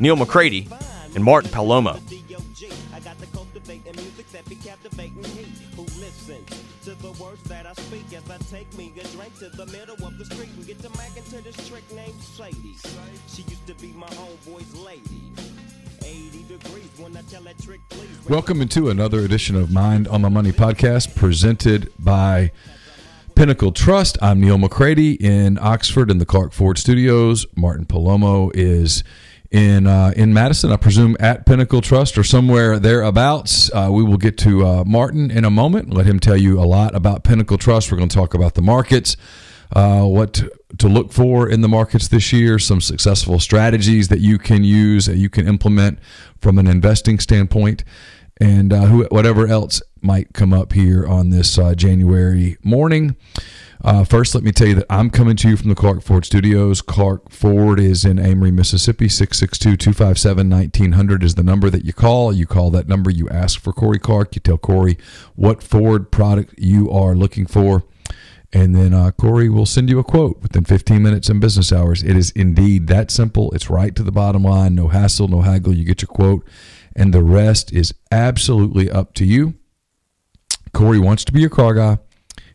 Neil McCready and Martin Palomo. Welcome into another edition of Mind on My Money podcast presented by Pinnacle Trust. I'm Neil McCready in Oxford in the Clark Ford Studios. Martin Palomo is in uh, in Madison, I presume at Pinnacle Trust or somewhere thereabouts. Uh, we will get to uh, Martin in a moment. Let him tell you a lot about Pinnacle Trust. We're going to talk about the markets, uh, what to look for in the markets this year, some successful strategies that you can use, that you can implement from an investing standpoint, and uh, whatever else might come up here on this uh, January morning. Uh, first, let me tell you that I'm coming to you from the Clark Ford Studios. Clark Ford is in Amory, Mississippi. 662 257 1900 is the number that you call. You call that number, you ask for Corey Clark. You tell Corey what Ford product you are looking for. And then uh, Corey will send you a quote within 15 minutes in business hours. It is indeed that simple. It's right to the bottom line. No hassle, no haggle. You get your quote, and the rest is absolutely up to you. Corey wants to be your car guy.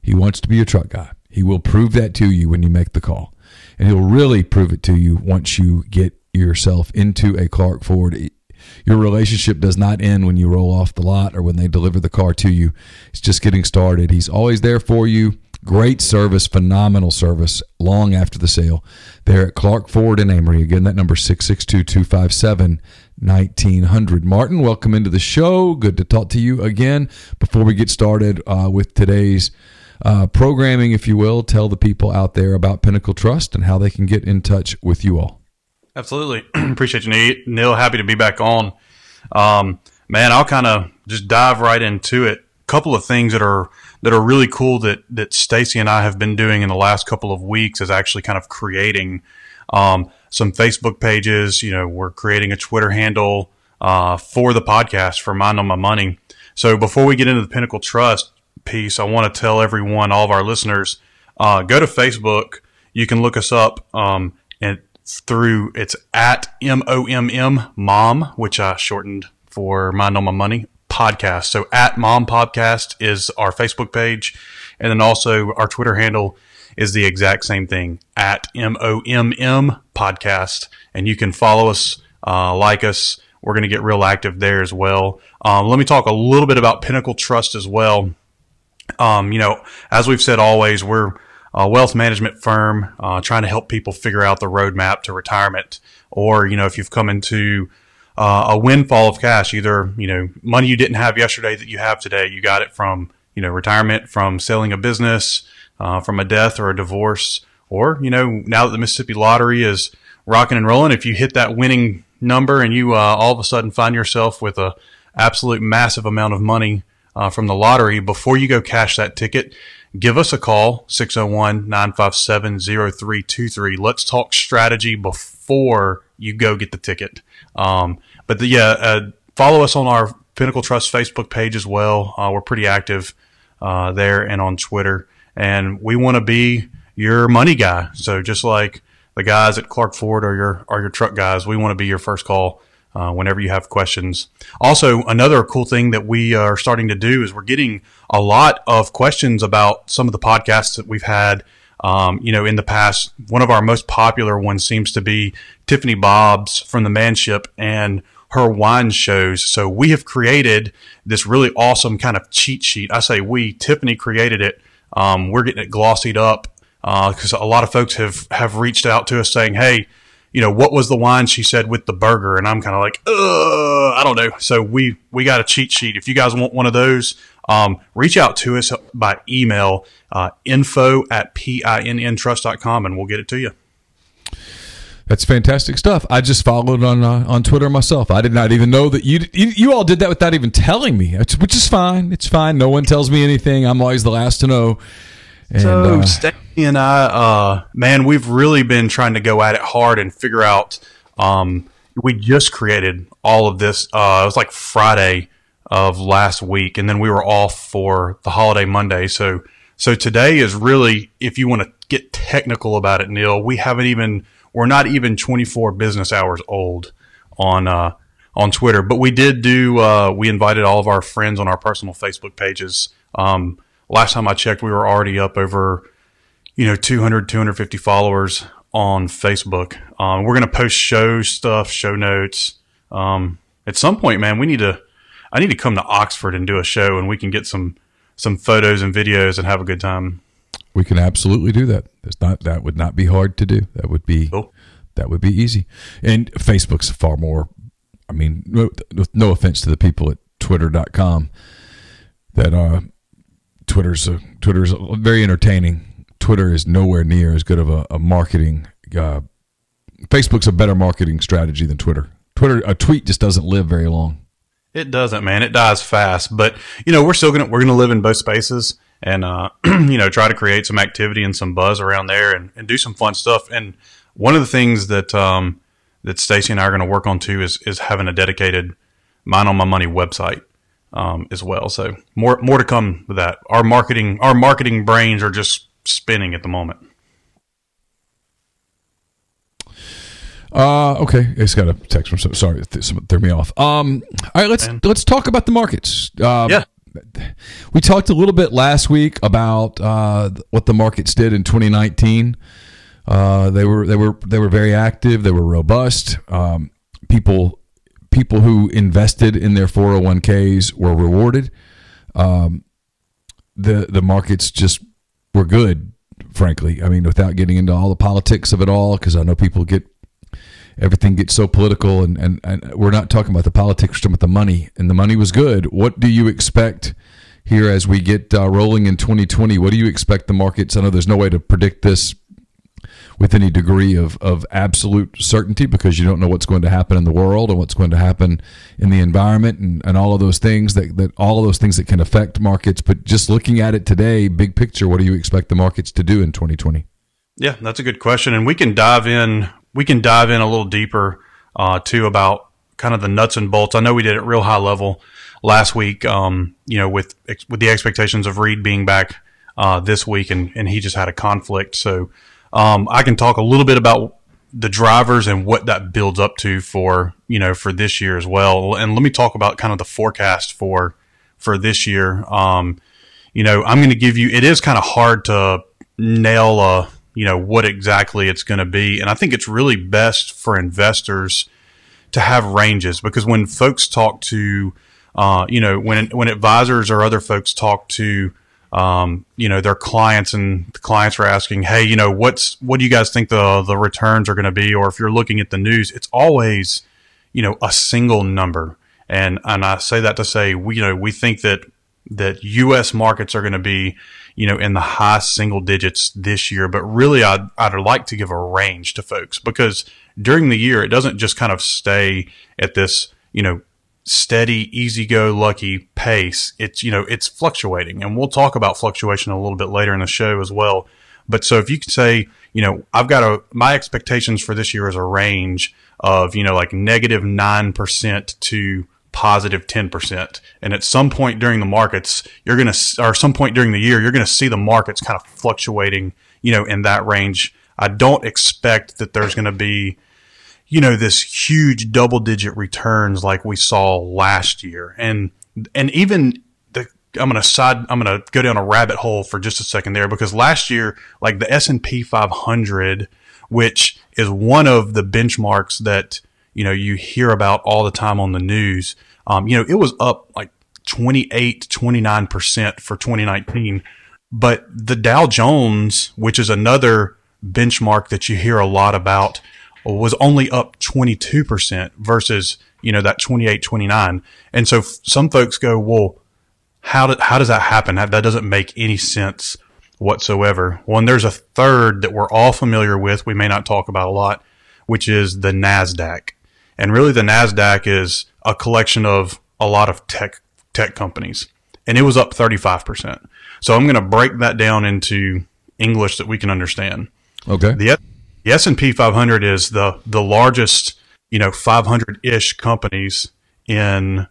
He wants to be your truck guy. He will prove that to you when you make the call. And he'll really prove it to you once you get yourself into a Clark Ford. Your relationship does not end when you roll off the lot or when they deliver the car to you. It's just getting started. He's always there for you. Great service, phenomenal service long after the sale. They're at Clark Ford in Amory. Again, that number 662 257 1900. Martin, welcome into the show. Good to talk to you again. Before we get started uh, with today's uh, programming, if you will, tell the people out there about Pinnacle Trust and how they can get in touch with you all. Absolutely. Appreciate you, Neil. Happy to be back on. Um, man, I'll kind of just dive right into it. A couple of things that are that are really cool that that Stacy and I have been doing in the last couple of weeks is actually kind of creating um, some Facebook pages. You know, we're creating a Twitter handle uh, for the podcast for Mind on My Money. So before we get into the Pinnacle Trust, piece, I want to tell everyone, all of our listeners, uh, go to Facebook. You can look us up um, and through it's at M O M M Mom, which I shortened for Mind on My Money podcast. So at Mom Podcast is our Facebook page, and then also our Twitter handle is the exact same thing at M O M M Podcast, and you can follow us, uh, like us. We're going to get real active there as well. Um, let me talk a little bit about Pinnacle Trust as well. Um, you know, as we've said always, we're a wealth management firm uh, trying to help people figure out the roadmap to retirement. Or, you know, if you've come into uh, a windfall of cash, either, you know, money you didn't have yesterday that you have today, you got it from, you know, retirement, from selling a business, uh, from a death or a divorce. Or, you know, now that the Mississippi lottery is rocking and rolling, if you hit that winning number and you uh, all of a sudden find yourself with a absolute massive amount of money uh, from the lottery, before you go cash that ticket, give us a call 601-957-0323 let's talk strategy before you go get the ticket. Um, but the, yeah uh, follow us on our pinnacle trust facebook page as well. Uh, we're pretty active uh, there and on twitter. And we want to be your money guy. So just like the guys at clark ford are your are your truck guys we want to be your first call uh, whenever you have questions. Also, another cool thing that we are starting to do is we're getting a lot of questions about some of the podcasts that we've had. Um, you know, in the past, one of our most popular ones seems to be Tiffany Bobs from the Manship and her wine shows. So we have created this really awesome kind of cheat sheet. I say we, Tiffany created it. Um, we're getting it glossied up because uh, a lot of folks have have reached out to us saying, "Hey, you know, what was the wine she said with the burger? And I'm kind of like, uh, I don't know. So we, we got a cheat sheet. If you guys want one of those, um, reach out to us by email, uh, info at pinntrust.com and we'll get it to you. That's fantastic stuff. I just followed on uh, on Twitter myself. I did not even know that you, you you all did that without even telling me, which is fine. It's fine. No one tells me anything. I'm always the last to know. And, so uh, Stacy and I, uh, man, we've really been trying to go at it hard and figure out. Um, we just created all of this. Uh, it was like Friday of last week, and then we were off for the holiday Monday. So, so today is really, if you want to get technical about it, Neil, we haven't even, we're not even 24 business hours old on uh, on Twitter, but we did do. Uh, we invited all of our friends on our personal Facebook pages. Um, last time I checked, we were already up over, you know, 200, 250 followers on Facebook. Um, we're going to post show stuff, show notes. Um, at some point, man, we need to, I need to come to Oxford and do a show and we can get some, some photos and videos and have a good time. We can absolutely do that. It's not, that would not be hard to do. That would be, cool. that would be easy. And Facebook's far more, I mean, no, no offense to the people at twitter.com that, uh, Twitter's a, Twitter's very entertaining. Twitter is nowhere near as good of a, a marketing. Uh, Facebook's a better marketing strategy than Twitter. Twitter, a tweet just doesn't live very long. It doesn't, man. It dies fast. But you know, we're still gonna we're gonna live in both spaces, and uh, you know, try to create some activity and some buzz around there, and, and do some fun stuff. And one of the things that um, that Stacy and I are going to work on too is is having a dedicated Mind on My Money website um, as well. So more more to come with that. Our marketing our marketing brains are just spinning at the moment. Uh, okay, it's got a text from. Sorry, threw me off. Um, all right, let's Man. let's talk about the markets. Uh, yeah, we talked a little bit last week about uh, what the markets did in 2019. Uh, they were they were they were very active. They were robust. Um, people people who invested in their 401ks were rewarded. Um, the the markets just were good, frankly. I mean, without getting into all the politics of it all, because I know people get everything gets so political, and, and, and we're not talking about the politics, we're talking about the money, and the money was good. What do you expect here as we get uh, rolling in 2020? What do you expect the markets? I know there's no way to predict this with any degree of, of absolute certainty because you don't know what's going to happen in the world and what's going to happen in the environment and, and all of those things that, that all of those things that can affect markets. But just looking at it today, big picture, what do you expect the markets to do in 2020? Yeah, that's a good question. And we can dive in, we can dive in a little deeper uh, too about kind of the nuts and bolts. I know we did it real high level last week, um, you know, with, with the expectations of Reed being back uh, this week and, and he just had a conflict. So, um, I can talk a little bit about the drivers and what that builds up to for you know for this year as well. And let me talk about kind of the forecast for for this year. Um, you know, I'm going to give you. It is kind of hard to nail a you know what exactly it's going to be, and I think it's really best for investors to have ranges because when folks talk to uh, you know when when advisors or other folks talk to um, you know, their clients and the clients are asking, Hey, you know, what's, what do you guys think the, the returns are going to be? Or if you're looking at the news, it's always, you know, a single number. And, and I say that to say, we, you know, we think that, that U.S. markets are going to be, you know, in the high single digits this year. But really, I'd, I'd like to give a range to folks because during the year, it doesn't just kind of stay at this, you know, steady, easy go lucky pace. It's, you know, it's fluctuating and we'll talk about fluctuation a little bit later in the show as well. But so if you could say, you know, I've got a, my expectations for this year is a range of, you know, like negative 9% to positive 10%. And at some point during the markets, you're going to, or some point during the year, you're going to see the markets kind of fluctuating, you know, in that range. I don't expect that there's going to be, you know, this huge double digit returns like we saw last year. And, and even the, I'm going to side, I'm going to go down a rabbit hole for just a second there because last year, like the S&P 500, which is one of the benchmarks that, you know, you hear about all the time on the news. Um, you know, it was up like 28, 29% for 2019. But the Dow Jones, which is another benchmark that you hear a lot about, was only up 22% versus, you know, that 28, 29. And so f- some folks go, well, how, do, how does that happen? That, that doesn't make any sense whatsoever. Well, and there's a third that we're all familiar with. We may not talk about a lot, which is the NASDAQ. And really, the NASDAQ is a collection of a lot of tech, tech companies. And it was up 35%. So I'm going to break that down into English that we can understand. Okay. The, the S&P 500 is the, the largest, you know, 500 ish companies in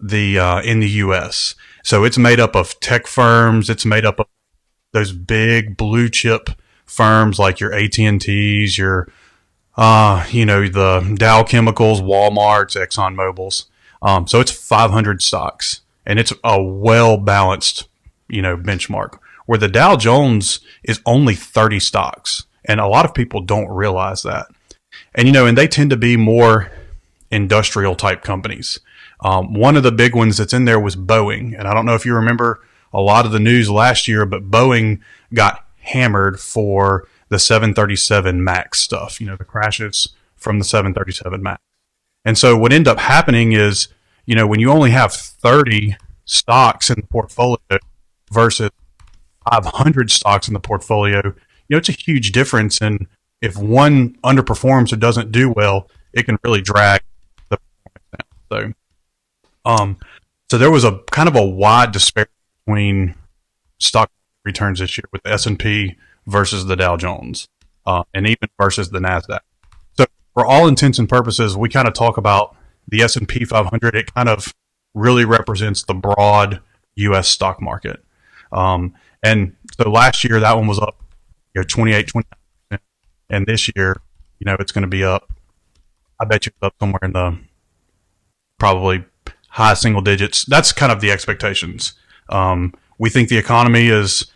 the, uh, in the U.S. So it's made up of tech firms. It's made up of those big blue chip firms like your AT&Ts, your, uh, you know, the Dow Chemicals, Walmarts, Exxon Mobil's. Um, so it's 500 stocks and it's a well balanced, you know, benchmark where the Dow Jones is only 30 stocks. And a lot of people don't realize that. And, you know, and they tend to be more industrial type companies. Um, one of the big ones that's in there was Boeing. And I don't know if you remember a lot of the news last year, but Boeing got hammered for the 737 MAX stuff, you know, the crashes from the 737 MAX. And so what ended up happening is, you know, when you only have 30 stocks in the portfolio versus 500 stocks in the portfolio, you know, it's a huge difference. And if one underperforms or doesn't do well, it can really drag the performance down. So, um, so there was a kind of a wide disparity between stock returns this year with the S&P versus the Dow Jones, uh, and even versus the Nasdaq. So for all intents and purposes, we kind of talk about the S&P 500. It kind of really represents the broad U.S. stock market. Um, and so last year that one was up, you know, 28, 29 and this year, you know, it's going to be up. I bet you it's up somewhere in the probably high single digits. That's kind of the expectations. Um, we think the economy is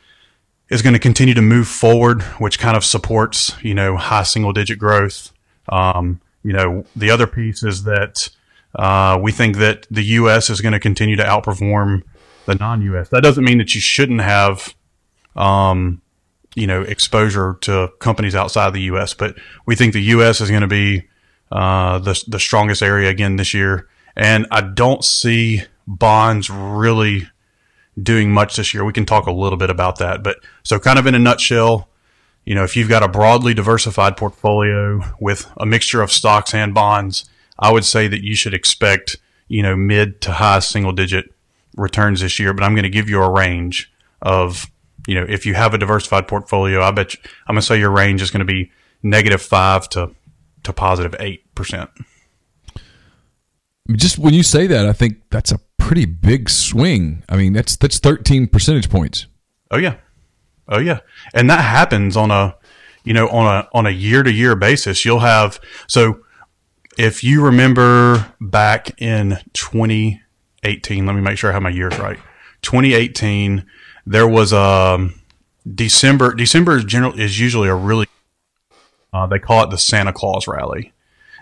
is going to continue to move forward, which kind of supports you know high single digit growth. Um, you know, the other piece is that uh, we think that the U.S. is going to continue to outperform the non-U.S. That doesn't mean that you shouldn't have, um, you know, exposure to companies outside the U.S. But we think the U.S. is going to be uh, the the strongest area again this year, and I don't see bonds really doing much this year. We can talk a little bit about that, but so kind of in a nutshell, you know, if you've got a broadly diversified portfolio with a mixture of stocks and bonds, I would say that you should expect, you know, mid to high single digit returns this year, but I'm going to give you a range of, you know, if you have a diversified portfolio, I bet you, I'm going to say your range is going to be negative five to, to positive 8%. Just when you say that, I think that's a pretty big swing. I mean, that's that's 13 percentage points. Oh yeah. Oh yeah. And that happens on a, you know, on a, on a year to year basis. You'll have, so if you remember back in 2018, let me make sure I have my years right. 2018, there was a um, December, December is general is usually a really, uh, they call it the Santa Claus rally.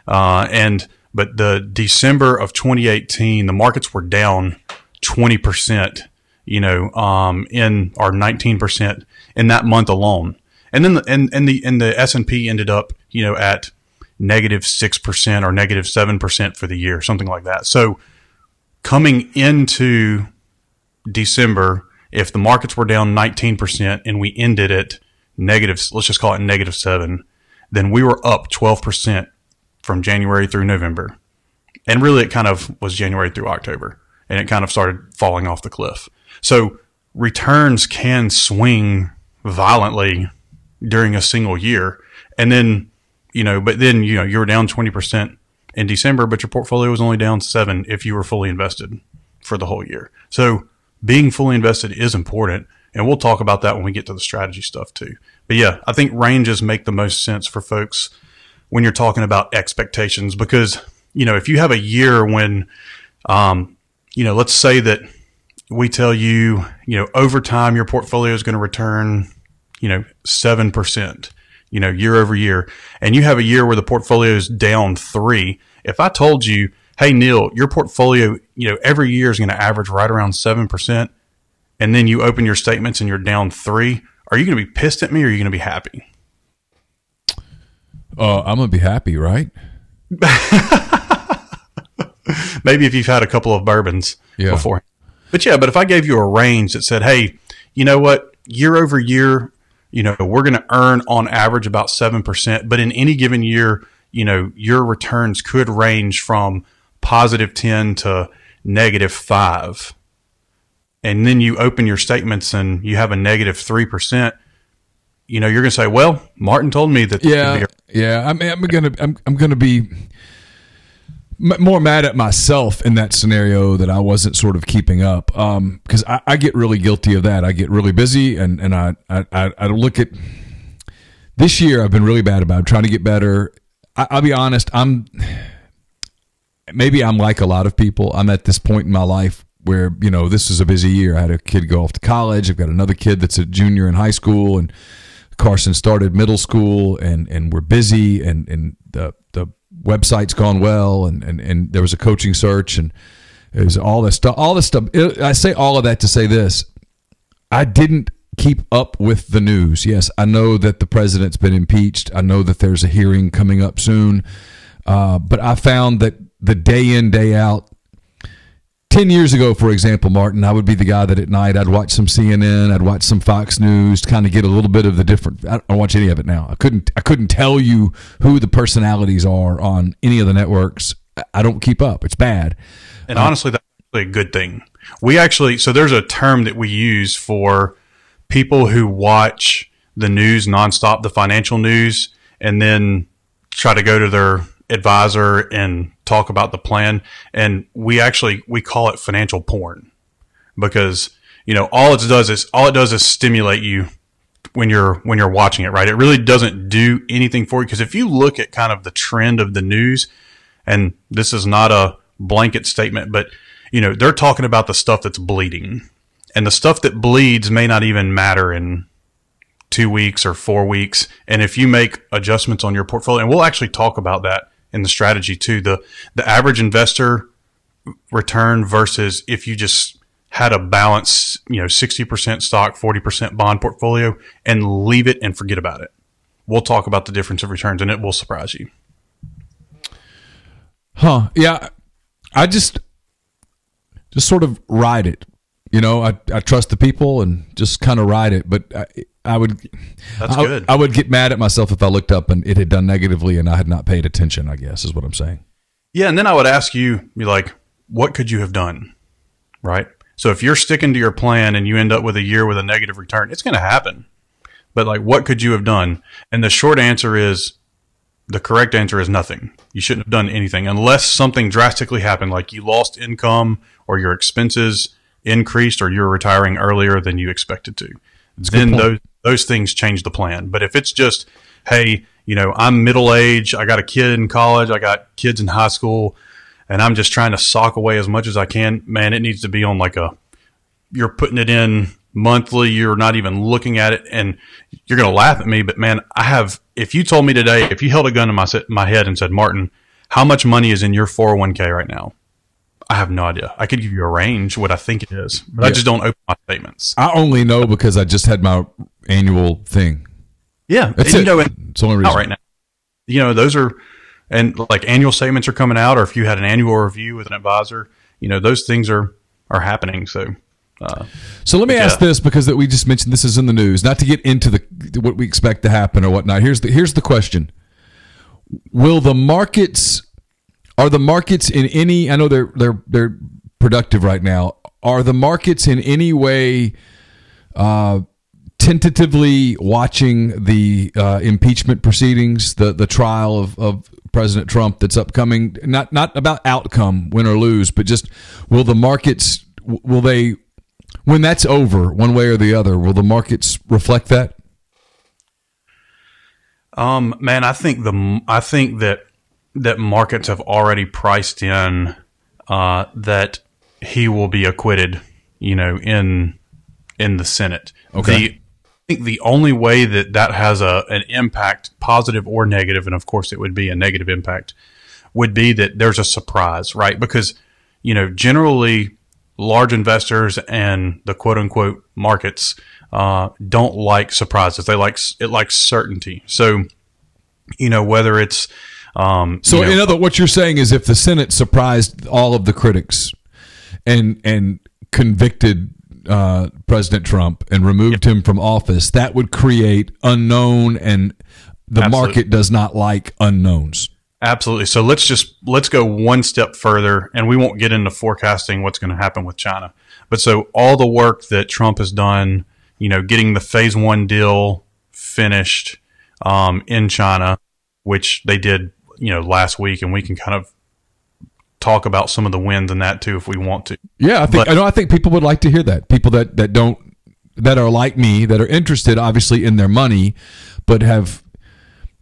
Uh, and, but the December of 2018, the markets were down 20%, you know, um, in, or 19% in that month alone. And then the, and, and the, and the S&P ended up, you know, at 6% or 7% for the year, something like that. So coming into December, if the markets were down 19% and we ended at negative, let's just call it negative seven, then we were up 12% from January through November. And really, it kind of was January through October, and it kind of started falling off the cliff. So returns can swing violently during a single year. And then, you know, but then, you know, you were down 20% in December, but your portfolio was only down seven if you were fully invested for the whole year. So being fully invested is important. And we'll talk about that when we get to the strategy stuff too. But yeah, I think ranges make the most sense for folks when you're talking about expectations because you know if you have a year when um, you know let's say that we tell you you know over time your portfolio is going to return you know 7% you know year over year and you have a year where the portfolio is down 3 if i told you hey neil your portfolio you know every year is going to average right around 7% and then you open your statements and you're down 3 are you going to be pissed at me or are you going to be happy Uh, I'm gonna be happy, right? maybe if you've had a couple of bourbons Yeah. before. But yeah, but if I gave you a range that said, hey, you know what, year over year, you know, we're going to earn on average about 7%, but in any given year, you know, your returns could range from positive 10 to negative 5. And then you open your statements and you have a negative 3%, you know, you're going to say, well, Martin told me that. Yeah. Yeah. I mean, I'm going to, I'm, I'm going to be more mad at myself in that scenario that I wasn't sort of keeping up. Um, cause I, I get really guilty of that. I get really busy and, and I, I, I look at this year. I've been really bad about it. I'm trying to get better. I, I'll be honest. I'm, maybe I'm like a lot of people. I'm at this point in my life where you know this is a busy year. I had a kid go off to college. I've got another kid that's a junior in high school, and Carson started middle school, and and we're busy, and and the the website's gone well, and and and there was a coaching search, and was all this stuff. All this stuff. I say all of that to say this: I didn't keep up with the news. Yes, I know that the president's been impeached. I know that there's a hearing coming up soon. Uh, but I found that the day in, day out, 10 years ago, for example, Martin, I would be the guy that at night I'd watch some CNN, I'd watch some Fox News to kind of get a little bit of the different. I don't watch any of it now. I couldn't. I couldn't tell you who the personalities are on any of the networks. I don't keep up. It's bad. And honestly, that's a good thing. We actually so there's a term that we use for people who watch the news nonstop, the financial news, and then try to go to their advisor and talk about the plan. And we actually, we call it financial porn because, you know, all it does is, all it does is stimulate you when you're, when you're watching it, right? It really doesn't do anything for you. Cause if you look at kind of the trend of the news, and this is not a blanket statement, but you know, they're talking about the stuff that's bleeding and the stuff that bleeds may not even matter in two weeks or four weeks. And if you make adjustments on your portfolio, and we'll actually talk about that in the strategy too. The the average investor return versus if you just had a balance, you know, 60% stock, 40% bond portfolio and leave it and forget about it. We'll talk about the difference of returns and it will surprise you. Huh. Yeah. I just just sort of ride it. You know, I, I trust the people and just kind of ride it. But I, I would, That's I, good. I would get mad at myself if I looked up and it had done negatively and I had not paid attention. I guess is what I'm saying. Yeah, and then I would ask you, be like, what could you have done? Right? So if you're sticking to your plan and you end up with a year with a negative return, it's going to happen. But like, what could you have done? And the short answer is the correct answer is nothing. You shouldn't have done anything unless something drastically happened, like you lost income or your expenses increased or you're retiring earlier than you expected to. Then those those things change the plan. But if it's just, hey, you know, I'm middle age, I got a kid in college, I got kids in high school, and I'm just trying to sock away as much as I can, man, it needs to be on like a you're putting it in monthly, you're not even looking at it and you're going to laugh at me, but man, I have if you told me today, if you held a gun in my my head and said, "Martin, how much money is in your 401k right now?" I have no idea. I could give you a range what I think it is, but yeah. I just don't open my statements. I only know because I just had my annual thing. Yeah, that's and, it. You know, it's the only reason. right now. You know, those are and like annual statements are coming out, or if you had an annual review with an advisor, you know, those things are are happening. So. Uh, so let me ask yeah. this because that we just mentioned this is in the news. Not to get into the what we expect to happen or whatnot. Here's the here's the question: Will the markets are the markets in any? I know they're they're they're productive right now. Are the markets in any way uh, tentatively watching the uh, impeachment proceedings, the the trial of, of President Trump that's upcoming? Not not about outcome, win or lose, but just will the markets will they when that's over, one way or the other, will the markets reflect that? Um, man, I think the I think that that markets have already priced in uh, that he will be acquitted. You know, in in the Senate. Okay. The, I think the only way that that has a an impact, positive or negative, and of course it would be a negative impact, would be that there's a surprise, right? Because you know, generally, large investors and the quote unquote markets uh, don't like surprises. They like it likes certainty. So, you know, whether it's um, so, you know, in other, what you're saying is, if the Senate surprised all of the critics and and convicted uh, President Trump and removed yep. him from office, that would create unknown, and the Absolutely. market does not like unknowns. Absolutely. So let's just let's go one step further, and we won't get into forecasting what's going to happen with China. But so all the work that Trump has done, you know, getting the phase one deal finished um, in China, which they did, you know, last week, and we can kind of talk about some of the wins in that too if we want to. Yeah, I think But- I know. I think people would like to hear that. People that that don't that are like me that are interested, obviously, in their money, but have.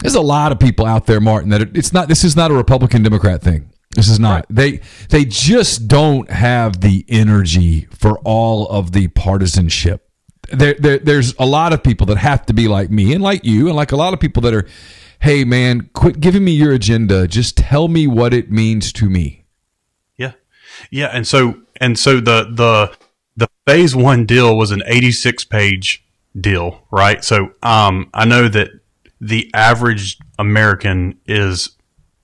There's a lot of people out there, Martin. That it- it's not. This is not a Republican Democrat thing. This is not. They they just don't have the energy for all of the partisanship. There, there there's a lot of people that have to be like me and like you and like a lot of people that are, hey man, quit giving me your agenda. Just tell me what it means to me. Yeah, yeah, and so and so the the the phase one deal was an 86 page deal, right? So um, I know that the average American is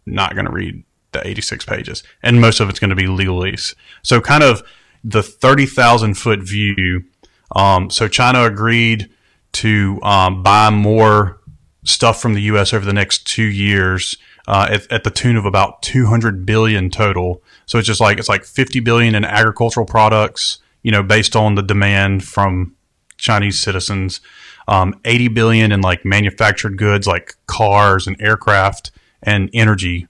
not going to read the 86 pages, and most of it's going to be legalese. So kind of the 30,000 foot view. Um, so China agreed to um, buy more stuff from the U.S. over the next two years uh, at, at the tune of about 200 billion total. So it's just like it's like 50 billion in agricultural products, you know, based on the demand from Chinese citizens. Um, 80 billion in like manufactured goods like cars and aircraft and energy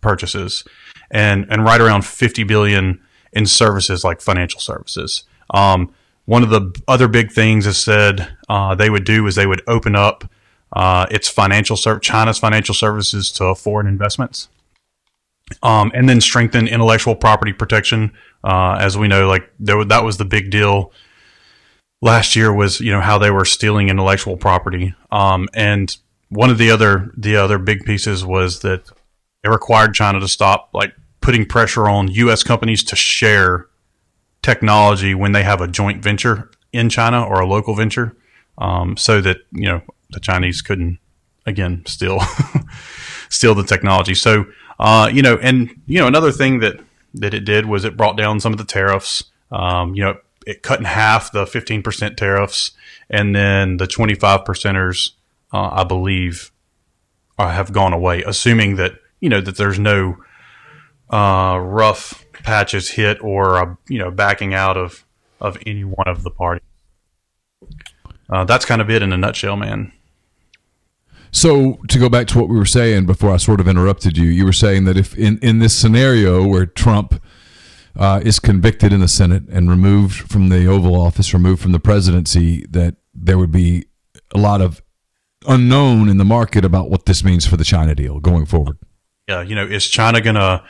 purchases, and and right around 50 billion in services like financial services. Um, one of the other big things is said uh, they would do is they would open up uh, its financial ser- China's financial services to foreign investments, um, and then strengthen intellectual property protection. Uh, as we know, like there, that was the big deal last year was you know how they were stealing intellectual property, um, and one of the other the other big pieces was that it required China to stop like putting pressure on U.S. companies to share technology when they have a joint venture in China or a local venture, um, so that you know the Chinese couldn't again steal steal the technology. So uh, you know, and you know another thing that that it did was it brought down some of the tariffs. Um, you know, it cut in half the fifteen percent tariffs, and then the twenty five percenters, uh, I believe, uh, have gone away, assuming that you know that there's no uh, rough patches hit or uh, you know backing out of of any one of the parties. That's kind of it in a nutshell, man. So to go back to what we were saying before I sort of interrupted you, you were saying that if in, in this scenario where Trump uh, is convicted in the Senate and removed from the Oval Office, removed from the presidency, that there would be a lot of unknown in the market about what this means for the China deal going forward. Yeah, you know, is China going to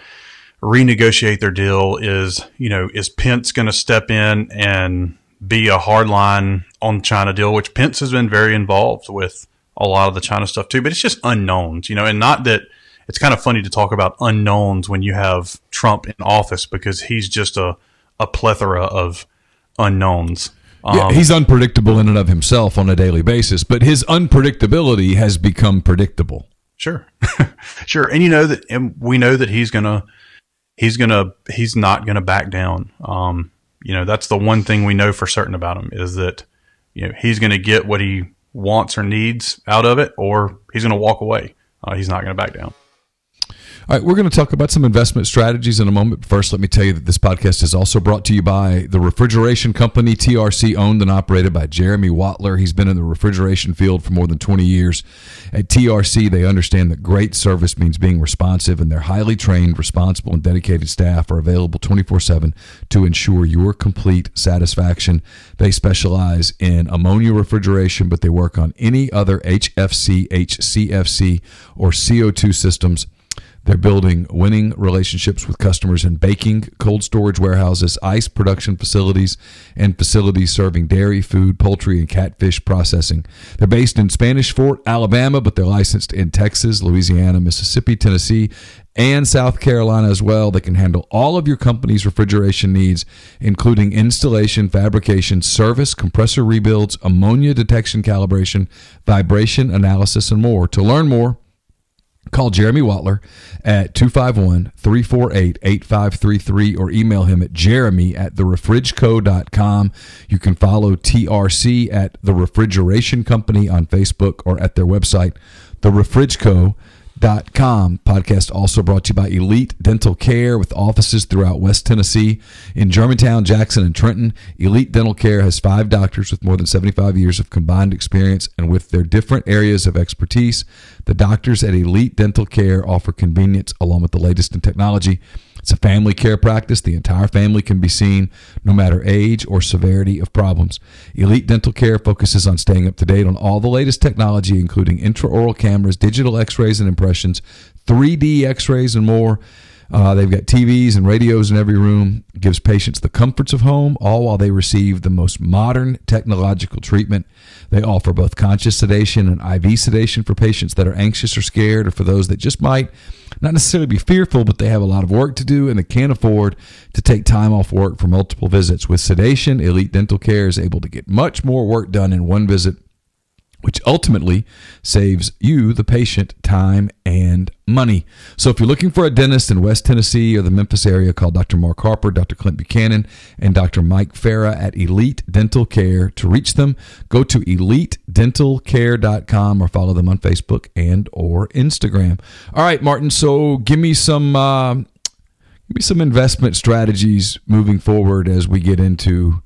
renegotiate their deal? Is you know, is Pence going to step in and be a hard line on China deal? Which Pence has been very involved with a lot of the China stuff too, but it's just unknowns, you know, and not that it's kind of funny to talk about unknowns when you have Trump in office because he's just a a plethora of unknowns. Yeah, Um, he's unpredictable in and of himself on a daily basis, but his unpredictability has become predictable. Sure, sure, and you know that, and we know that he's gonna, he's gonna, he's not gonna back down. Um, you know, that's the one thing we know for certain about him is that, you know, he's gonna get what he wants or needs out of it, or he's gonna walk away. Uh, he's not gonna back down. All right, we're going to talk about some investment strategies in a moment. First, let me tell you that this podcast is also brought to you by the refrigeration company TRC, owned and operated by Jeremy Watler. He's been in the refrigeration field for more than 20 years. At TRC, they understand that great service means being responsive, and their highly trained, responsible, and dedicated staff are available 24 7 to ensure your complete satisfaction. They specialize in ammonia refrigeration, but they work on any other HFC, HCFC, or CO2 systems. They're building winning relationships with customers in baking, cold storage warehouses, ice production facilities, and facilities serving dairy, food, poultry, and catfish processing. They're based in Spanish Fort, Alabama, but they're licensed in Texas, Louisiana, Mississippi, Tennessee, and South Carolina as well. They can handle all of your company's refrigeration needs, including installation, fabrication, service, compressor rebuilds, ammonia detection calibration, vibration analysis, and more. To learn more, Call Jeremy Watler at 251 348 8533 or email him at jeremy at therefrigeco.com. You can follow TRC at The Refrigeration Company on Facebook or at their website, elitedentalcare.com. Podcast also brought to you by Elite Dental Care with offices throughout West Tennessee, in Germantown, Jackson, and Trenton. Elite Dental Care has five doctors with more than 75 years of combined experience, and with their different areas of expertise, the doctors at Elite Dental Care offer convenience along with the latest in technology. It's a family care practice. The entire family can be seen no matter age or severity of problems. Elite Dental Care focuses on staying up to date on all the latest technology, including intraoral cameras, digital x rays and impressions, 3D x rays, and more. Uh, they've got TVs and radios in every room. gives patients the comforts of home, all while they receive the most modern technological treatment. They offer both conscious sedation and IV sedation for patients that are anxious or scared, or for those that just might not necessarily be fearful, but they have a lot of work to do and they can't afford to take time off work for multiple visits. With sedation, Elite Dental Care is able to get much more work done in one visit which ultimately saves you, the patient, time and money. So if you're looking for a dentist in West Tennessee or the Memphis area, call Dr. Mark Harper, Dr. Clint Buchanan, and Dr. Mike Farah at Elite Dental Care. To reach them, go to elitedentalcare.com or follow them on Facebook and or Instagram. All right, Martin, so give me some uh, give me some investment strategies moving forward as we get into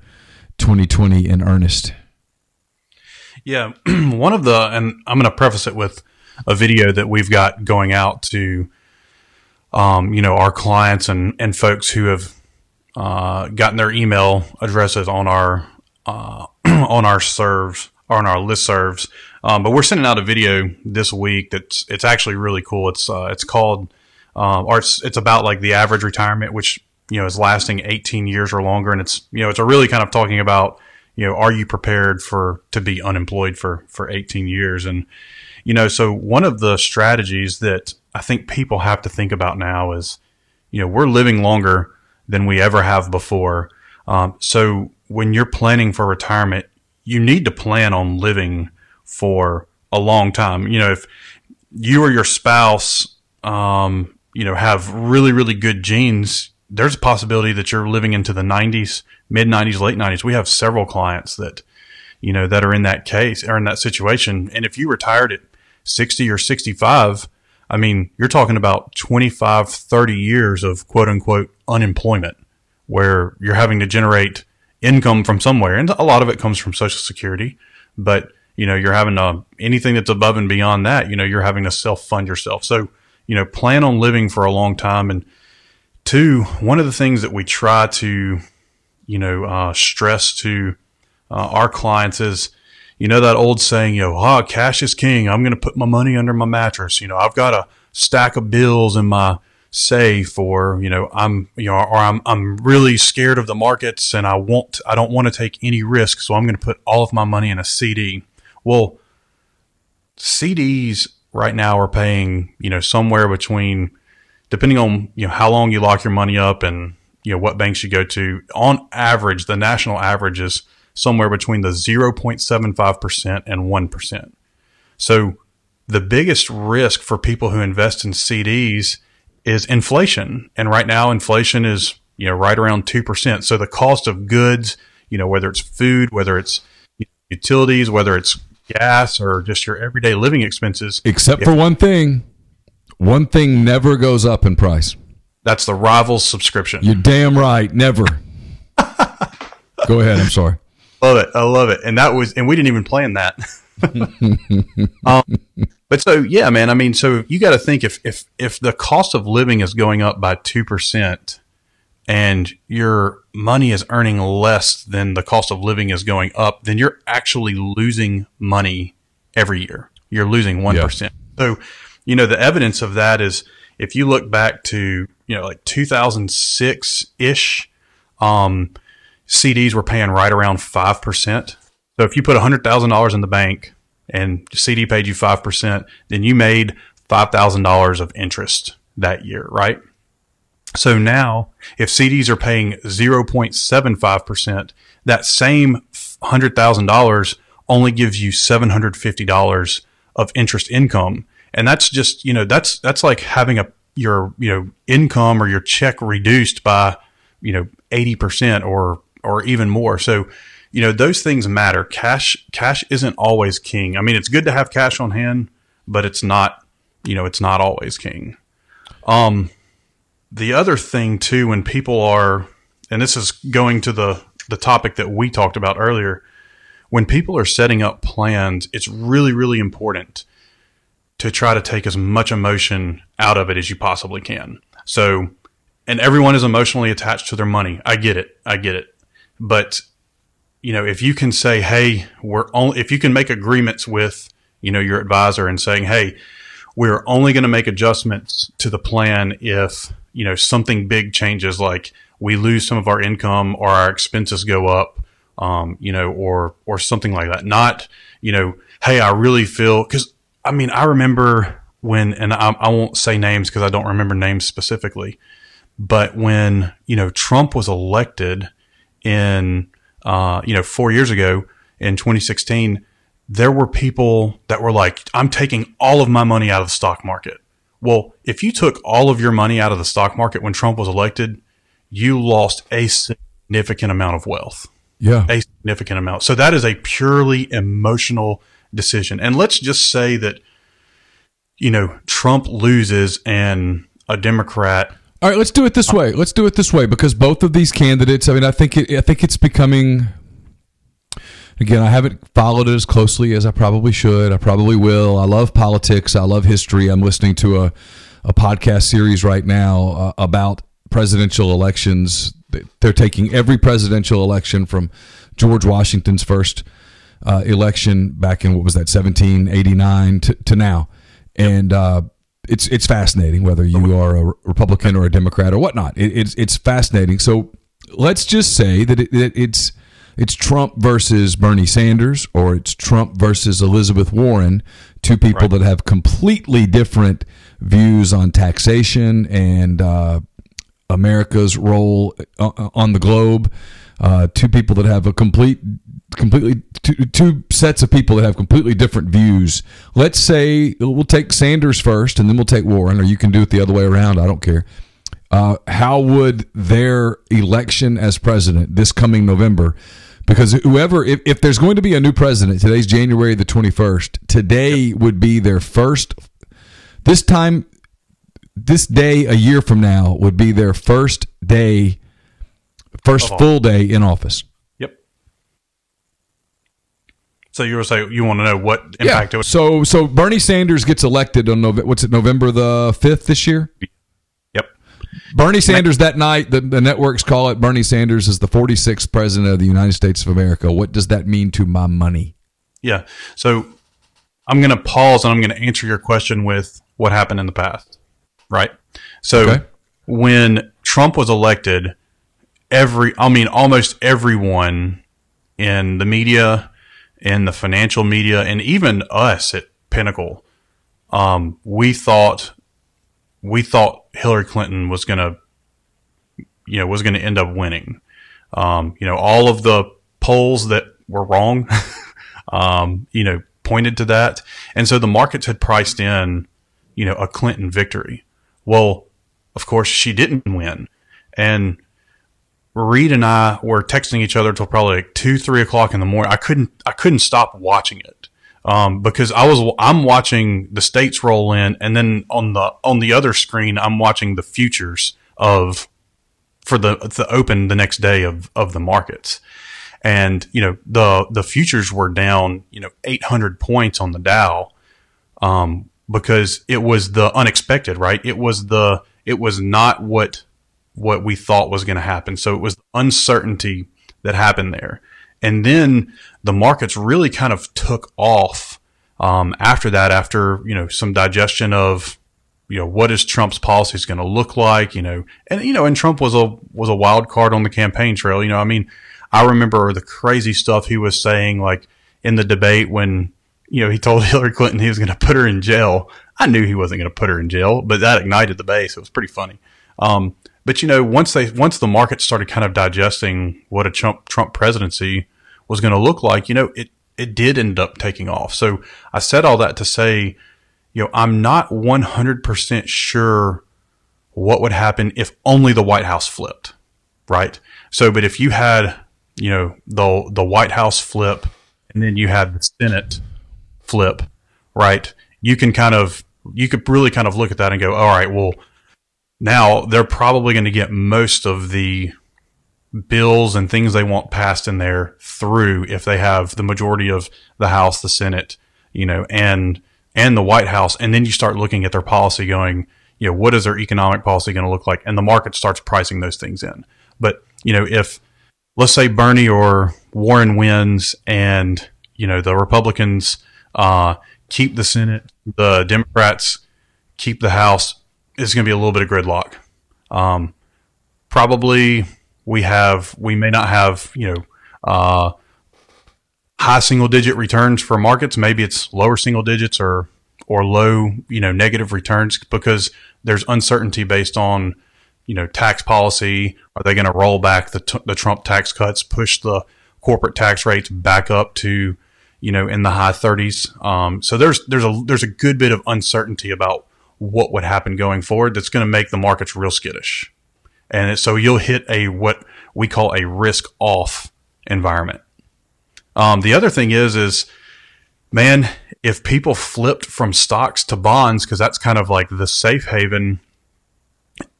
2020 in earnest. Yeah, one of the, and I'm going to preface it with a video that we've got going out to, um, you know, our clients and and folks who have uh, gotten their email addresses on our uh, on our serves on our list serves. Um, but we're sending out a video this week that's it's actually really cool. It's uh, it's called um, or it's it's about like the average retirement, which you know is lasting 18 years or longer, and it's you know it's a really kind of talking about you know, are you prepared for to be unemployed for for 18 years? And you know, so one of the strategies that I think people have to think about now is, you know, we're living longer than we ever have before. Um, so when you're planning for retirement, you need to plan on living for a long time. You know, if you or your spouse, um, you know, have really, really good genes, there's a possibility that you're living into the 90s, mid 90s, late 90s. We have several clients that, you know, that are in that case or in that situation. And if you retired at 60 or 65, I mean, you're talking about 25, 30 years of quote unquote unemployment where you're having to generate income from somewhere. And a lot of it comes from Social Security, but you know, you're having to, anything that's above and beyond that, you know, you're having to self fund yourself. So, you know, plan on living for a long time and, Two, one of the things that we try to, you know, uh, stress to uh, our clients is, you know, that old saying, you know, ah, cash is king. I'm going to put my money under my mattress. You know, I've got a stack of bills in my safe or, you know, I'm, you know, or I'm, I'm really scared of the markets and I won't, I don't want to take any risk. So I'm going to put all of my money in a CD. Well, CDs right now are paying, you know, somewhere between depending on you know how long you lock your money up and you know what banks you go to, on average, the national average is somewhere between the 0.75% and 1%. So the biggest risk for people who invest in CDs is inflation. And right now inflation is, you know, right around 2%. So the cost of goods, you know, whether it's food, whether it's utilities, whether it's gas or just your everyday living expenses. Except if, for one thing one thing never goes up in price. That's the Rivals subscription. You're damn right. Never. Go ahead. I'm sorry. Love it. I love it. And that was, and we didn't even plan that. um, but so yeah, man. I mean, so you got to think if if if the cost of living is going up by two percent, and your money is earning less than the cost of living is going up, then you're actually losing money every year. You're losing one yeah. So you know, the evidence of that is if you look back to, you know, like 2006 ish, um, CDs were paying right around 5%. So if you put $100,000 in the bank and CD paid you 5%, then you made $5,000 of interest that year, right? So now, if CDs are paying 0.75%, that same $100,000 only gives you $750 of interest income and that's just you know that's that's like having a your you know income or your check reduced by you know 80% or or even more. So you know those things matter. Cash cash isn't always king. I mean it's good to have cash on hand but it's not you know, it's not always king. Um, the other thing too, when people are, and this is going to the the topic that we talked about earlier, when people are setting up plans, it's really really important to try to take as much emotion out of it as you possibly can. So, and everyone is emotionally attached to their money. I get it. I get it. But you know, if you can say, "Hey, we're only," if you can make agreements with you know your advisor and saying, "Hey, we're only going to make adjustments to the plan if you know something big changes like we lose some of our income or our expenses go up um, you know or or something like that not you know hey i really feel because i mean i remember when and i, I won't say names because i don't remember names specifically but when you know trump was elected in uh, you know four years ago in 2016 there were people that were like, I'm taking all of my money out of the stock market. Well, if you took all of your money out of the stock market when Trump was elected, you lost a significant amount of wealth. Yeah. A significant amount. So that is a purely emotional decision. And let's just say that, you know, Trump loses and a Democrat. All right, let's do it this way. Let's do it this way because both of these candidates, I mean, I think it, I think it's becoming Again, I haven't followed it as closely as I probably should. I probably will. I love politics. I love history. I'm listening to a, a podcast series right now uh, about presidential elections. They're taking every presidential election from George Washington's first uh, election back in what was that 1789 to, to now, and uh, it's it's fascinating whether you are a Republican or a Democrat or whatnot. It, it's it's fascinating. So let's just say that it, it's it's Trump versus Bernie Sanders or it's Trump versus Elizabeth Warren, two people right. that have completely different views on taxation and uh, America's role uh, on the globe. Uh, two people that have a complete, completely two, two sets of people that have completely different views. Let's say we'll take Sanders first, and then we'll take Warren, or you can do it the other way around. I don't care. Uh, how would their election as president this coming November because whoever if, if there's going to be a new president today's january the 21st today would be their first this time this day a year from now would be their first day first full day in office yep so you were saying you want to know what impact yeah. it was. so so bernie sanders gets elected on november what's it november the 5th this year Yep. Bernie Sanders that night, the, the networks call it Bernie Sanders is the 46th president of the United States of America. What does that mean to my money? Yeah. So I'm going to pause and I'm going to answer your question with what happened in the past. Right. So okay. when Trump was elected, every, I mean, almost everyone in the media, in the financial media, and even us at Pinnacle, um, we thought we thought Hillary Clinton was going to, you know, was going to end up winning. Um, you know, all of the polls that were wrong, um, you know, pointed to that. And so the markets had priced in, you know, a Clinton victory. Well, of course, she didn't win. And Reed and I were texting each other till probably like two, three o'clock in the morning. I couldn't, I couldn't stop watching it um, because I was I'm watching the states roll in, and then on the on the other screen I'm watching the futures of for the the open the next day of of the markets, and you know the the futures were down you know 800 points on the Dow, um, because it was the unexpected, right? It was the it was not what what we thought was going to happen. So it was uncertainty that happened there. And then the markets really kind of took off um, after that, after, you know, some digestion of, you know, what is Trump's policies going to look like, you know, and, you know, and Trump was a, was a wild card on the campaign trail. You know, I mean, I remember the crazy stuff he was saying, like in the debate when, you know, he told Hillary Clinton he was going to put her in jail. I knew he wasn't going to put her in jail, but that ignited the base. It was pretty funny. Um, but you know, once they once the market started kind of digesting what a Trump Trump presidency was going to look like, you know, it, it did end up taking off. So I said all that to say, you know, I'm not 100% sure what would happen if only the White House flipped, right? So, but if you had, you know, the, the White House flip and then you had the Senate flip, right? You can kind of, you could really kind of look at that and go, all right, well, now they're probably going to get most of the bills and things they want passed in there through if they have the majority of the House, the Senate, you know, and and the White House, and then you start looking at their policy, going, you know, what is their economic policy going to look like, and the market starts pricing those things in. But you know, if let's say Bernie or Warren wins, and you know the Republicans uh, keep the Senate, the Democrats keep the House, it's going to be a little bit of gridlock. Um, probably we have we may not have you know uh, high single digit returns for markets. Maybe it's lower single digits or or low you know negative returns because there's uncertainty based on you know tax policy. Are they going to roll back the t- the Trump tax cuts, push the corporate tax rates back up to you know in the high 30s? Um, so there's there's a there's a good bit of uncertainty about what would happen going forward. That's going to make the markets real skittish and so you'll hit a what we call a risk off environment. Um, the other thing is is man, if people flipped from stocks to bonds because that's kind of like the safe haven.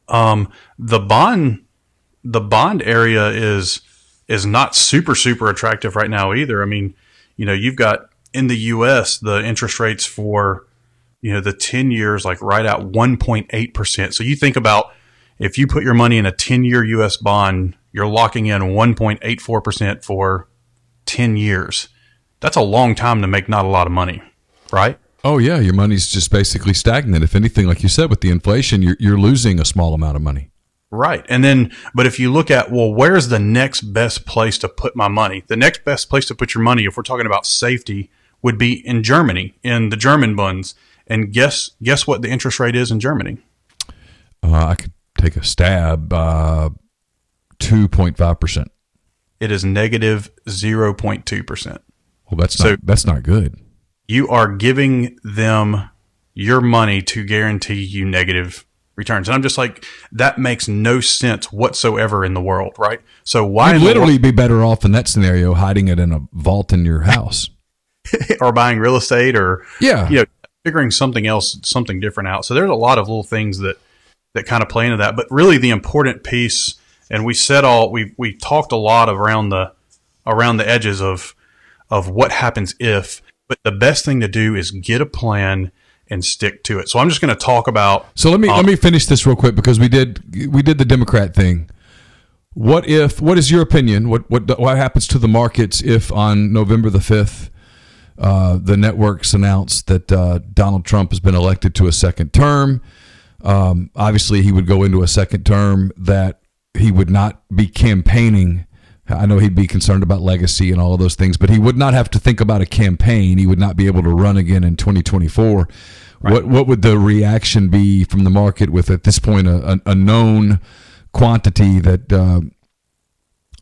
Um, the bond the bond area is is not super super attractive right now either. I mean, you know, you've got in the U.S. the interest rates for you know the 10 years like right at 1.8%. So you think about if you put your money in a 10 year US bond, you're locking in 1.84% for 10 years. That's a long time to make not a lot of money, right? Oh yeah, your money's just basically stagnant. If anything, like you said, with the inflation, you're you're losing a small amount of money. Right. And then, but if you look at, well, where's the next best place to put my money? The next best place to put your money, if we're talking about safety, would be in Germany, in the German bonds. And guess guess what the interest rate is in Germany? Uh, I could take a stab. Uh, two point five percent. It is negative zero point two percent. Well, that's so not, that's not good. You are giving them your money to guarantee you negative returns, and I'm just like that makes no sense whatsoever in the world, right? So why would You'd literally be better off in that scenario hiding it in a vault in your house, or buying real estate, or yeah, you know, figuring something else, something different out. So there's a lot of little things that that kind of play into that. But really, the important piece, and we said all we we talked a lot around the around the edges of of what happens if. But the best thing to do is get a plan and stick to it. So I'm just going to talk about. So let me um, let me finish this real quick because we did we did the Democrat thing. What if? What is your opinion? What what what happens to the markets if on November the fifth? Uh, the networks announced that uh, Donald Trump has been elected to a second term. Um, obviously, he would go into a second term that he would not be campaigning. I know he'd be concerned about legacy and all of those things, but he would not have to think about a campaign. He would not be able to run again in 2024. Right. What what would the reaction be from the market with at this point a, a, known quantity that uh,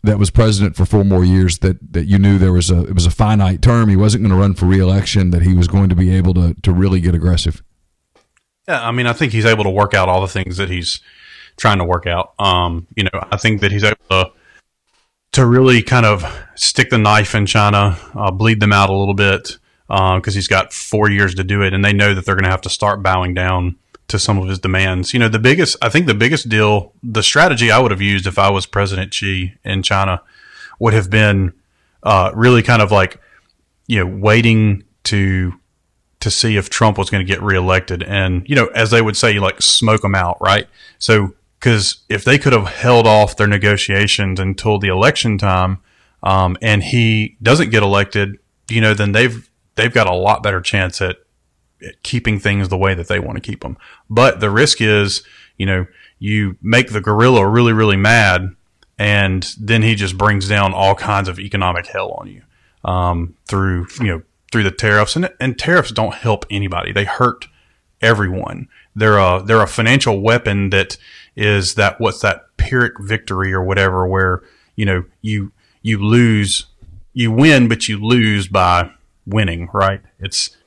that was president for four more years that that you knew there was a it was a finite term. He wasn't going to run for reelection. That he was going to be able to to really get aggressive. Yeah, I mean, I think he's able to work out all the things that he's trying to work out. Um, you know, I think that he's able to to really kind of stick the knife in China, uh, bleed them out a little bit because uh, he's got four years to do it, and they know that they're going to have to start bowing down to some of his demands. You know, the biggest, I think, the biggest deal, the strategy I would have used if I was President Xi in China would have been uh, really kind of like, you know, waiting to to see if Trump was going to get reelected. And, you know, as they would say, like smoke them out, right? So, because if they could have held off their negotiations until the election time, um, and he doesn't get elected, you know, then they've they've got a lot better chance at, at keeping things the way that they want to keep them. But the risk is, you know, you make the gorilla really, really mad, and then he just brings down all kinds of economic hell on you um, through, you know, through the tariffs, and and tariffs don't help anybody. They hurt everyone. They're a they're a financial weapon that is that what's that pyrrhic victory or whatever, where you know you you lose, you win, but you lose by winning. Right? It's it's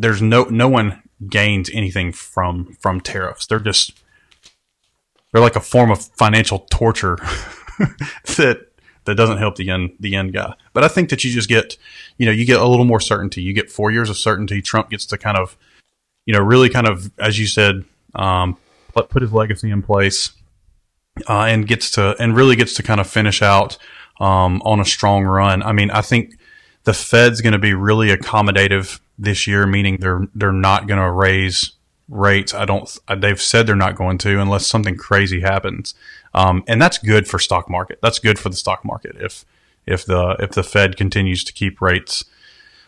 there's no no one gains anything from from tariffs. They're just they're like a form of financial torture that that doesn't help the end the end guy. But I think that you just get, you know, you get a little more certainty. You get four years of certainty. Trump gets to kind of, you know, really kind of, as you said, um, put his legacy in place, uh, and gets to, and really gets to kind of finish out, um, on a strong run. I mean, I think the Fed's going to be really accommodative this year, meaning they're, they're not going to raise rates. I don't, they've said they're not going to unless something crazy happens. Um, and that's good for stock market. That's good for the stock market if, if the, if the Fed continues to keep rates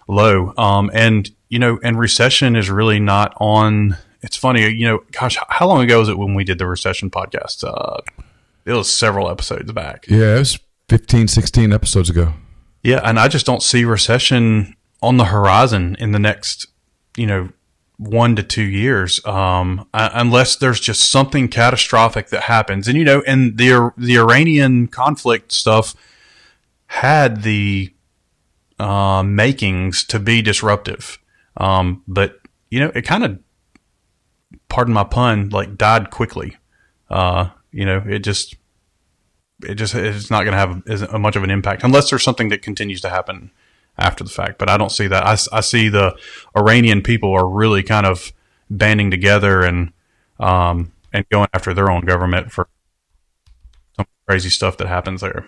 low. Um, and, you know, and recession is really not on, it's funny, you know, gosh, how long ago was it when we did the recession podcast? Uh, it was several episodes back. Yeah, it was 15, 16 episodes ago. Yeah. And I just don't see recession on the horizon in the next, you know, one to two years, um, unless there's just something catastrophic that happens. And you know, and the the Iranian conflict stuff had the uh, makings to be disruptive, um, but you know, it kind of, pardon my pun, like died quickly. Uh, you know, it just, it just, it's not going to have as much of an impact unless there's something that continues to happen after the fact. But I don't see that. I, I see the Iranian people are really kind of banding together and um, and going after their own government for some crazy stuff that happens there.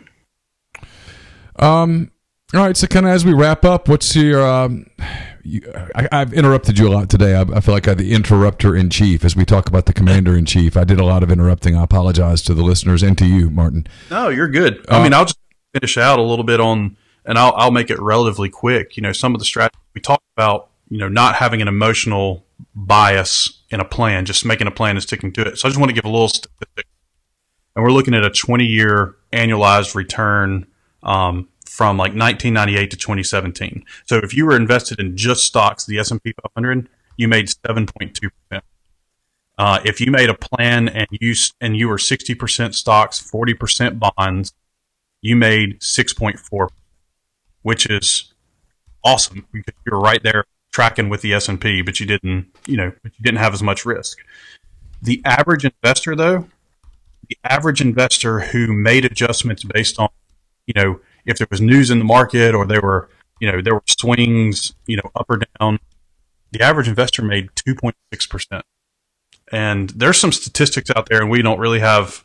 Um. All right. So, kind of as we wrap up, what's your? Um, you, I, have interrupted you a lot today. I, I, feel like I'm the interrupter in chief as we talk about the commander in chief. I did a lot of interrupting. I apologize to the listeners and to you, Martin. No, you're good. I uh, mean, I'll just finish out a little bit on and I'll, I'll make it relatively quick. You know, some of the strategies we talked about, you know, not having an emotional bias in a plan, just making a plan and sticking to it. So I just want to give a little statistic. And we're looking at a 20 year annualized return um, from like 1998 to 2017. So if you were invested in just stocks, the S&P 500, you made 7.2%. Uh, if you made a plan and you and you were 60% stocks, 40% bonds, you made 6.4 which is awesome because you're right there tracking with the S&P, but you didn't, you know, but you didn't have as much risk. The average investor though, the average investor who made adjustments based on, you know, if there was news in the market or there were, you know, there were swings, you know, up or down, the average investor made 2.6%. And there's some statistics out there and we don't really have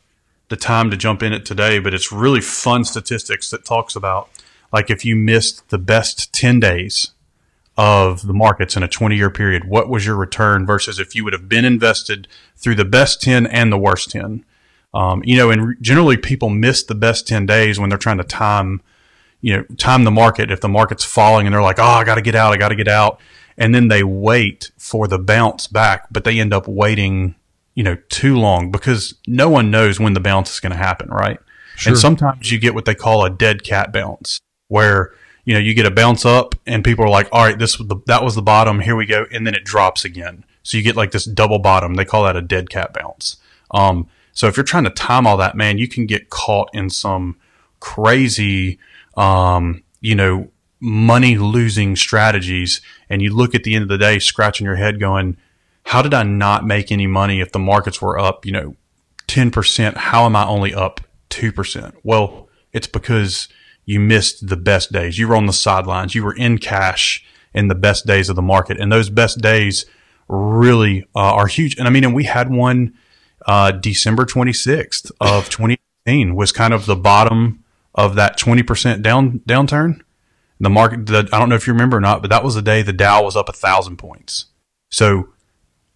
the time to jump in it today, but it's really fun statistics that talks about like if you missed the best 10 days of the markets in a 20 year period, what was your return versus if you would have been invested through the best 10 and the worst 10? Um, you know, and generally people miss the best 10 days when they're trying to time, you know, time the market. If the market's falling and they're like, oh, I got to get out, I got to get out. And then they wait for the bounce back, but they end up waiting, you know, too long because no one knows when the bounce is going to happen, right? Sure. And sometimes you get what they call a dead cat bounce where you know you get a bounce up and people are like, all right, this that was the bottom. Here we go, and then it drops again. So you get like this double bottom. They call that a dead cat bounce. Um, so if you're trying to time all that, man, you can get caught in some crazy, um, you know, money losing strategies. And you look at the end of the day, scratching your head, going, "How did I not make any money if the markets were up, you know, ten percent? How am I only up two percent?" Well, it's because you missed the best days. You were on the sidelines. You were in cash in the best days of the market. And those best days really uh, are huge. And I mean, and we had one uh, December 26th of 2018 was kind of the bottom of that 20% down downturn. The market, the, I don't know if you remember or not, but that was the day the Dow was up a thousand points. So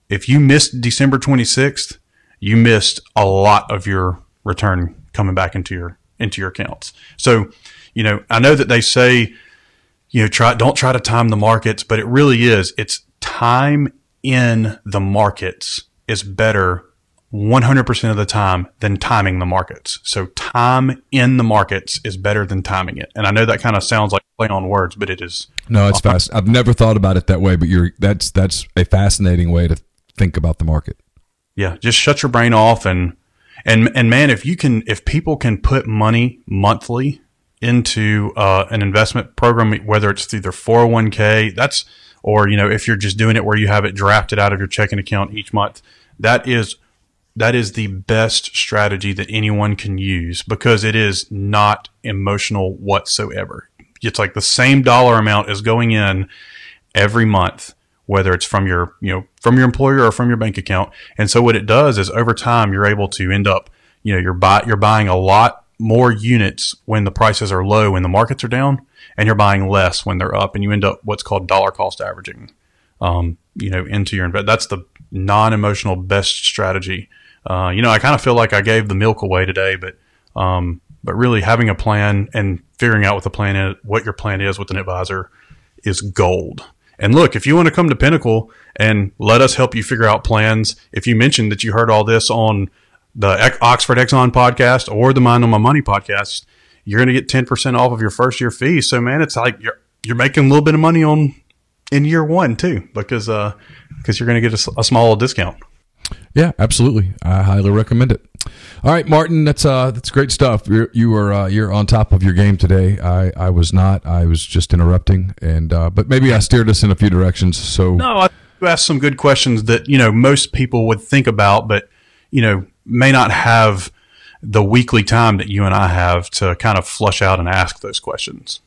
if you missed December 26th, you missed a lot of your return coming back into your into your accounts. So you know, I know that they say, you know, try, don't try to time the markets, but it really is. It's time in the markets is better 100% of the time than timing the markets. So time in the markets is better than timing it. And I know that kind of sounds like play on words, but it is. No, it's fast. I've never thought about it that way, but you're that's that's a fascinating way to think about the market. Yeah, just shut your brain off and and and man, if you can if people can put money monthly into uh, an investment program, whether it's through their 401k, that's, or, you know, if you're just doing it where you have it drafted out of your checking account each month, that is, that is the best strategy that anyone can use because it is not emotional whatsoever. It's like the same dollar amount is going in every month whether it's from your, you know, from your employer or from your bank account. And so what it does is over time, you're able to end up, you know, you're buy, you're buying a lot more units when the prices are low, when the markets are down, and you're buying less when they're up, and you end up what's called dollar cost averaging, um, you know, into your invest. That's the non-emotional best strategy. Uh, you know, I kind of feel like I gave the milk away today, but um, but really having a plan and figuring out what the plan is, what your plan is with an advisor, is gold. And look, if you want to come to Pinnacle and let us help you figure out plans, if you mentioned that you heard all this on the Oxford Exxon podcast or the Mind on My Money podcast, you're going to get 10% off of your first year fee. So man, it's like you're, you're making a little bit of money on in year one too, because, uh, because you're going to get a, a small discount. Yeah, absolutely. I highly recommend it. All right, Martin, that's uh, that's great stuff. You're, you were uh, you're on top of your game today. I, I was not. I was just interrupting, and uh, but maybe I steered us in a few directions. So no, I asked some good questions that you know most people would think about, but you know may not have the weekly time that you and I have to kind of flush out and ask those questions.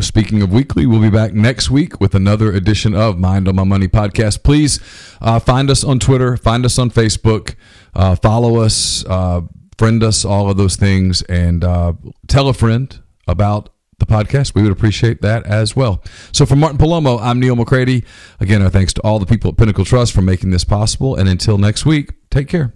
Speaking of weekly, we'll be back next week with another edition of Mind on My Money podcast. Please uh, find us on Twitter, find us on Facebook, uh, follow us, uh, friend us, all of those things, and uh, tell a friend about the podcast. We would appreciate that as well. So, for Martin Palomo, I'm Neil McCready. Again, our thanks to all the people at Pinnacle Trust for making this possible. And until next week, take care.